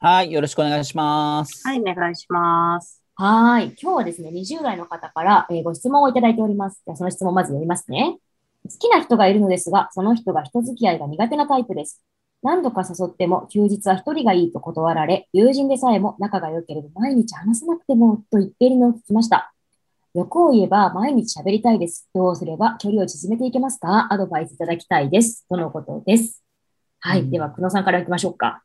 はい、よろしくお願いします。はい、お願いします。はい。今日はですね、20代の方から、えー、ご質問をいただいております。じゃその質問まず読みますね。好きな人がいるのですが、その人が人付き合いが苦手なタイプです。何度か誘っても休日は一人がいいと断られ、友人でさえも仲が良ければ毎日話さなくてもと言っているのを聞きました。欲を言えば毎日喋りたいです。どうすれば距離を縮めていけますか？アドバイスいただきたいです。とのことです。はい。では、久野さんから行きましょうか。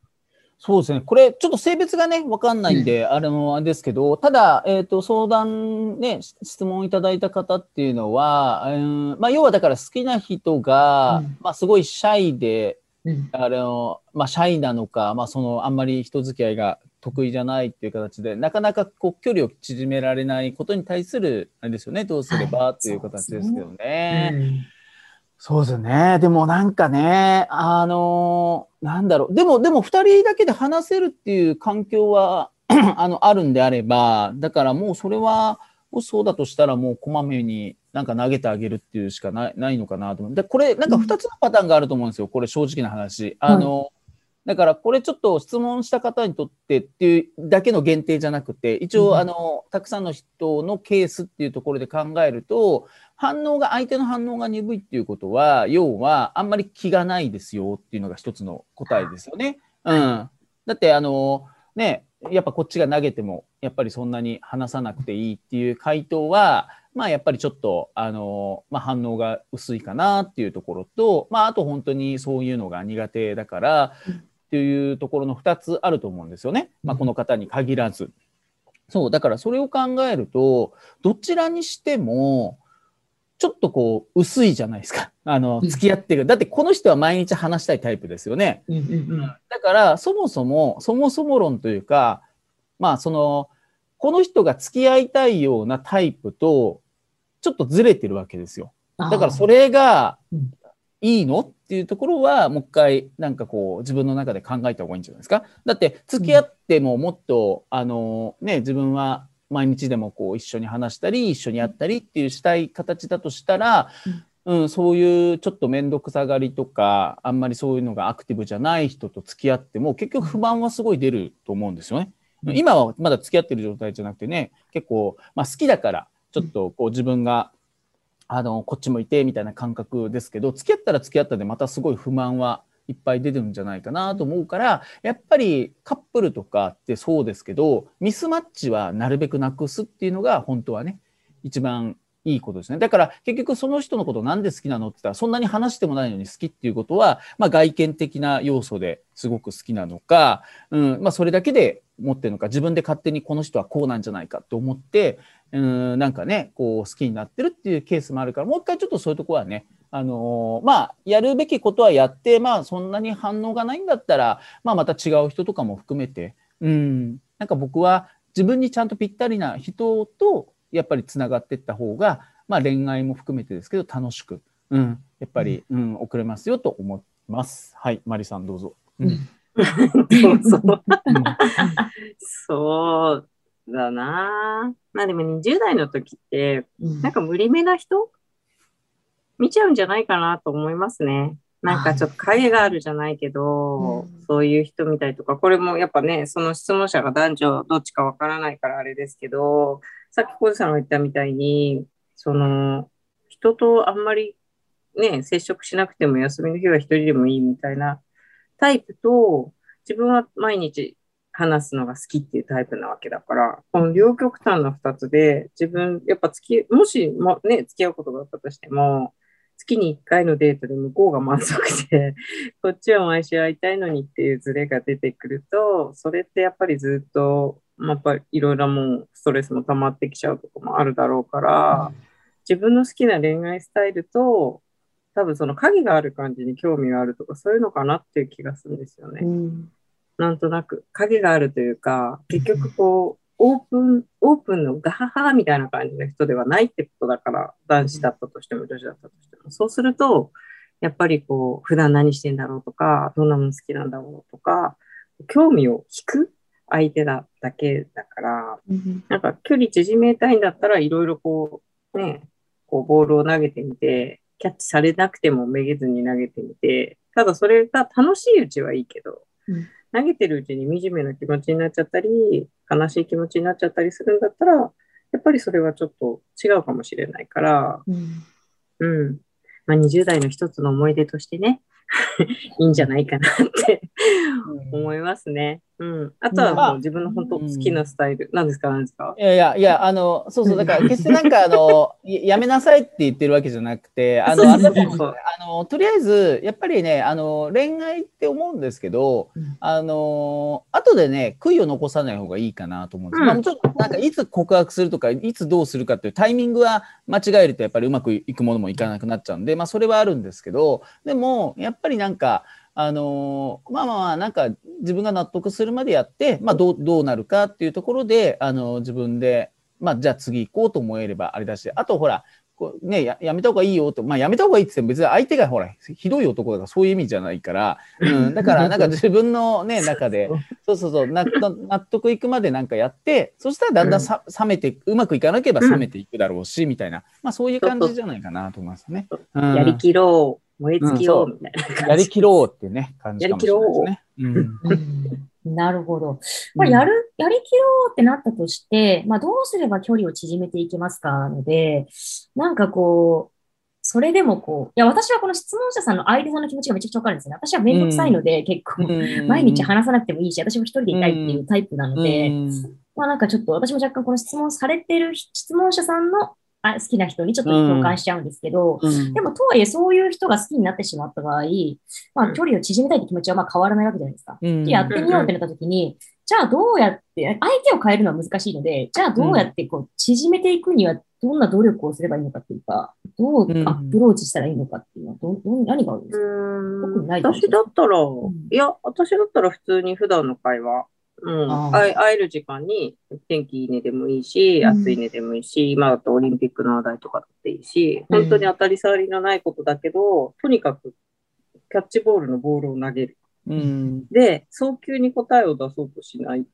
そうですね。これ、ちょっと性別がね、わかんないんで、うん、あれの、あれですけど、ただ、えっ、ー、と、相談ね、質問いただいた方っていうのは、うん、まあ、要はだから好きな人が、うん、まあ、すごいシャイで、うん、あの、まあ、シャイなのか、まあ、その、あんまり人付き合いが得意じゃないっていう形で、なかなかこう、距離を縮められないことに対する、あれですよね、どうすればっていう形ですけどね。そうですね。でもなんかね、あのー、なんだろう。でも、でも二人だけで話せるっていう環境は あの、あるんであれば、だからもうそれは、もしそうだとしたらもうこまめになんか投げてあげるっていうしかないないのかなと思う。で、これなんか二つのパターンがあると思うんですよ。これ正直な話。あの、だからこれちょっと質問した方にとってっていうだけの限定じゃなくて、一応あの、たくさんの人のケースっていうところで考えると、反応が、相手の反応が鈍いっていうことは、要はあんまり気がないですよっていうのが一つの答えですよね。うん。だってあの、ね、やっぱこっちが投げても、やっぱりそんなに話さなくていいっていう回答は、まあやっぱりちょっと、あの、まあ反応が薄いかなっていうところと、まああと本当にそういうのが苦手だから、っていうところの2つあると思うんですよね。まあ、この方に限らず。そう、だからそれを考えると、どちらにしても、ちょっとこう、薄いじゃないですか。あの、付き合ってる。だってこの人は毎日話したいタイプですよね。だから、そもそも、そもそも論というか、まあ、その、この人が付き合いたいようなタイプと、ちょっとずれてるわけですよ。だからそれが、いいのっていうところは、もう一回、なんかこう、自分の中で考えた方がいいんじゃないですか。だって、付き合ってももっと、うん、あの、ね、自分は毎日でもこう、一緒に話したり、一緒にやったりっていうしたい形だとしたら、うん、うん、そういうちょっと面倒くさがりとか、あんまりそういうのがアクティブじゃない人と付き合っても、結局不満はすごい出ると思うんですよね。うん、今はまだ付き合ってる状態じゃなくてね、結構、まあ好きだから、ちょっとこう自分があのこっち向いてみたいな感覚ですけど付き合ったら付き合ったでまたすごい不満はいっぱい出てるんじゃないかなと思うからやっぱりカップルとかってそうですけどミスマッチはなるべくなくすっていうのが本当はね一番いいことですね。だから結局その人のことなんで好きなのって言ったらそんなに話してもないのに好きっていうことは、まあ、外見的な要素ですごく好きなのか、うんまあ、それだけで持ってるのか自分で勝手にこの人はこうなんじゃないかと思ってうんなんかねこう好きになってるっていうケースもあるからもう一回ちょっとそういうとこはねあのー、まあやるべきことはやってまあそんなに反応がないんだったら、まあ、また違う人とかも含めてうんなんか僕は自分にちゃんとぴったりな人とやっぱりつながっていった方が、まあ、恋愛も含めてですけど楽しく、うん、やっぱり、うん、送れますよと思います。はい、マリさんどうぞ。うん、どうぞ。そうだな。まあでも20代の時って、なんか無理めな人見ちゃうんじゃないかなと思いますね。なんかちょっと影があるじゃないけど、うん、そういう人みたいとか、これもやっぱね、その質問者が男女どっちかわからないからあれですけど、さっき小路さんが言ったみたいに、その、人とあんまりね、接触しなくても休みの日は一人でもいいみたいなタイプと、自分は毎日話すのが好きっていうタイプなわけだから、この両極端の二つで、自分、やっぱ付き、もしもね、付き合うことがあったとしても、月に1回のデートで向こうが満足で、こっちは毎週会いたいのにっていうズレが出てくると、それってやっぱりずっと、やっぱりいろいろもうストレスも溜まってきちゃうとこもあるだろうから、自分の好きな恋愛スタイルと、多分その影がある感じに興味があるとか、そういうのかなっていう気がするんですよね。うん。なんとなく。影があるというか、結局こう、オープン、オープンのガハハみたいな感じの人ではないってことだから、男子だったとしても女子だったとしても。そうすると、やっぱりこう、普段何してんだろうとか、どんなもの好きなんだろうとか、興味を引く相手だだけだから、なんか距離縮めたいんだったらいろいろこう、ね、こうボールを投げてみて、キャッチされなくてもめげずに投げてみて、ただそれが楽しいうちはいいけど、うん投げてるうちに惨めな気持ちになっちゃったり、悲しい気持ちになっちゃったりするんだったら、やっぱりそれはちょっと違うかもしれないから、うんうん。まあ、20代の一つの思い出としてね、いいんじゃないかなって思いますね。うん。あとはもう自分の本当好きなスタイル。何ですか？何ですか？いやいや、いや、あの、そうそう、だから、決してなんか、あの、ややめなさいって言ってるわけじゃなくて、あの、あの、とりあえず、やっぱりね、あの、恋愛って思うんですけどうん、あの、後でね、悔いを残さない方がいいかなと思うんです。うんまあ、もちろん、なんか、いつ告白するとか、いつどうするかっていうタイミングは間違えると、やっぱりうまくいくものもいかなくなっちゃうんで、まあ、それはあるんですけど、でも、やっぱりなんか、あのまあまあまあ、なんか自分が納得するまでやって、まあどう、どうなるかっていうところで、あの自分で、まあじゃあ次行こうと思えればあれだし、あとほら、こうねや、やめた方がいいよと、まあやめた方がいいって言っても別に相手がほら、ひどい男だからそういう意味じゃないから、うん、だから なんか自分のね、中で、そうそうそう、納納得いくまでなんかやって、そしたらだんだんさ、冷めて、うまくいかなければ冷めていくだろうし、みたいな、まあそういう感じじゃないかなと思いますね。うん。やりきろう、燃え尽きよう、みたいな感じ。やりきろうってね、感じかもしれないですね。う。んうん なるほど。まあ、やる、やりきろうってなったとして、まあ、どうすれば距離を縮めていきますかなので、なんかこう、それでもこう、いや、私はこの質問者さんの相手さんの気持ちがめちゃくちゃわかるんですね。私はめんどくさいので、結構、毎日話さなくてもいいし、私も一人でいたいっていうタイプなので、まあなんかちょっと私も若干この質問されてる質問者さんのあ好きな人にちょっと共感しちゃうんですけど、うん。でもとはいえそういう人が好きになってしまった場合、まあ距離を縮めたいって気持ちはまあ変わらないわけじゃないですか。うん。でやってみようってなった時に、じゃあどうやって、相手を変えるのは難しいので、じゃあどうやってこう縮めていくにはどんな努力をすればいいのかっていうか、どううんアプローチしたらいいのかっていうのはど、ど何があるんですか、う特にないーん私だったら、ん。いや、私だったら普通に普段の会話、うん、会える時間に天気いいねでもいいし、うん。暑いねでもいいし、今だとオリンピックの話題とかだっていいし、うん。本当に当たり障りのないことだけど、とにかくキャッチボールのボールを投げる。うん。で、早急に答えを出そうとしない。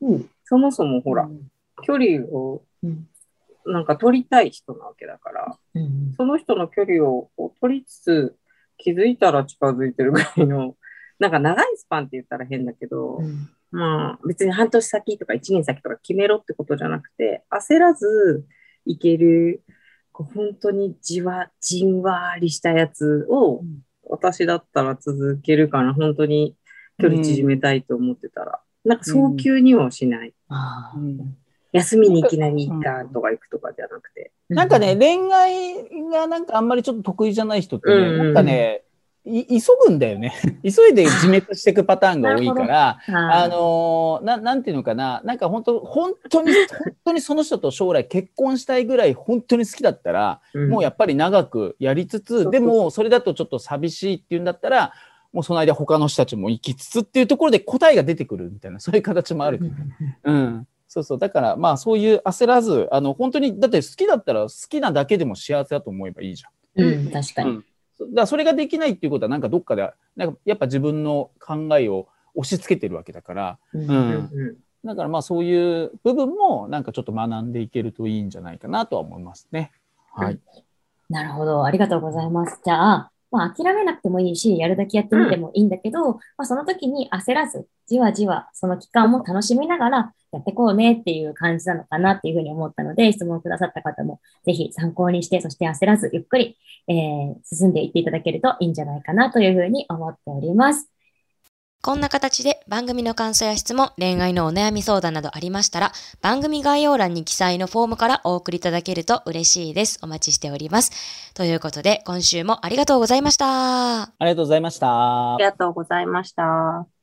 うん。そもそもほら、うん。距離をうん。なんか取りたい人なわけだから、うん。その人の距離を取りつつ、気づいたら近づいてるぐらいの、なんか長いスパンって言ったら変だけど、うん。まあ別に半年先とか1年先とか決めろってことじゃなくて、焦らずいける、こう本当にじわ、じんわりしたやつをうん。私だったら続けるかな、本当に距離縮めたいと思ってたら。なんか早急にはしない。あー。休みにいきなり行ったとか行くとかじゃなくて。なんかね、恋愛がなんかあんまりちょっと得意じゃない人ってね、うん。なんかね、い急ぐんだよね。急いで自滅していくパターンが多いから、ああのーな、なんていうのかな、なんか本当、本当に、本当にその人と将来結婚したいぐらい本当に好きだったら、もうやっぱり長くやりつつ、でもそれだとちょっと寂しいっていうんだったら、もうその間他の人たちも生きつつっていうところで答えが出てくるみたいな、そういう形もある。うん。そうそう。だから、まあそういう焦らず、あの、本当に、だって好きだったら好きなだけでも幸せだと思えばいいじゃん。うん、確かに。うんだそれができないっていうことはなんかどっかでなんかやっぱ自分の考えを押し付けてるわけだから、うんだからまあそういう部分もなんかちょっと学んでいけるといいんじゃないかなとは思いますね。はい。なるほど。ありがとうございます。じゃあ、まあ、諦めなくてもいいし、やるだけやってみてもいいんだけど、まあ、その時に焦らず、じわじわ、その期間も楽しみながらやってこうねっていう感じなのかなっていうふうに思ったので、質問くださった方もぜひ参考にして、そして焦らず、ゆっくり、えー進んでいっていただけるといいんじゃないかなというふうに思っております。こんな形で番組の感想や質問、恋愛のお悩み相談などありましたら、番組概要欄に記載のフォームからお送りいただけると嬉しいです。お待ちしております。ということで、今週もありがとうございました。ありがとうございましたあり。がとうございました。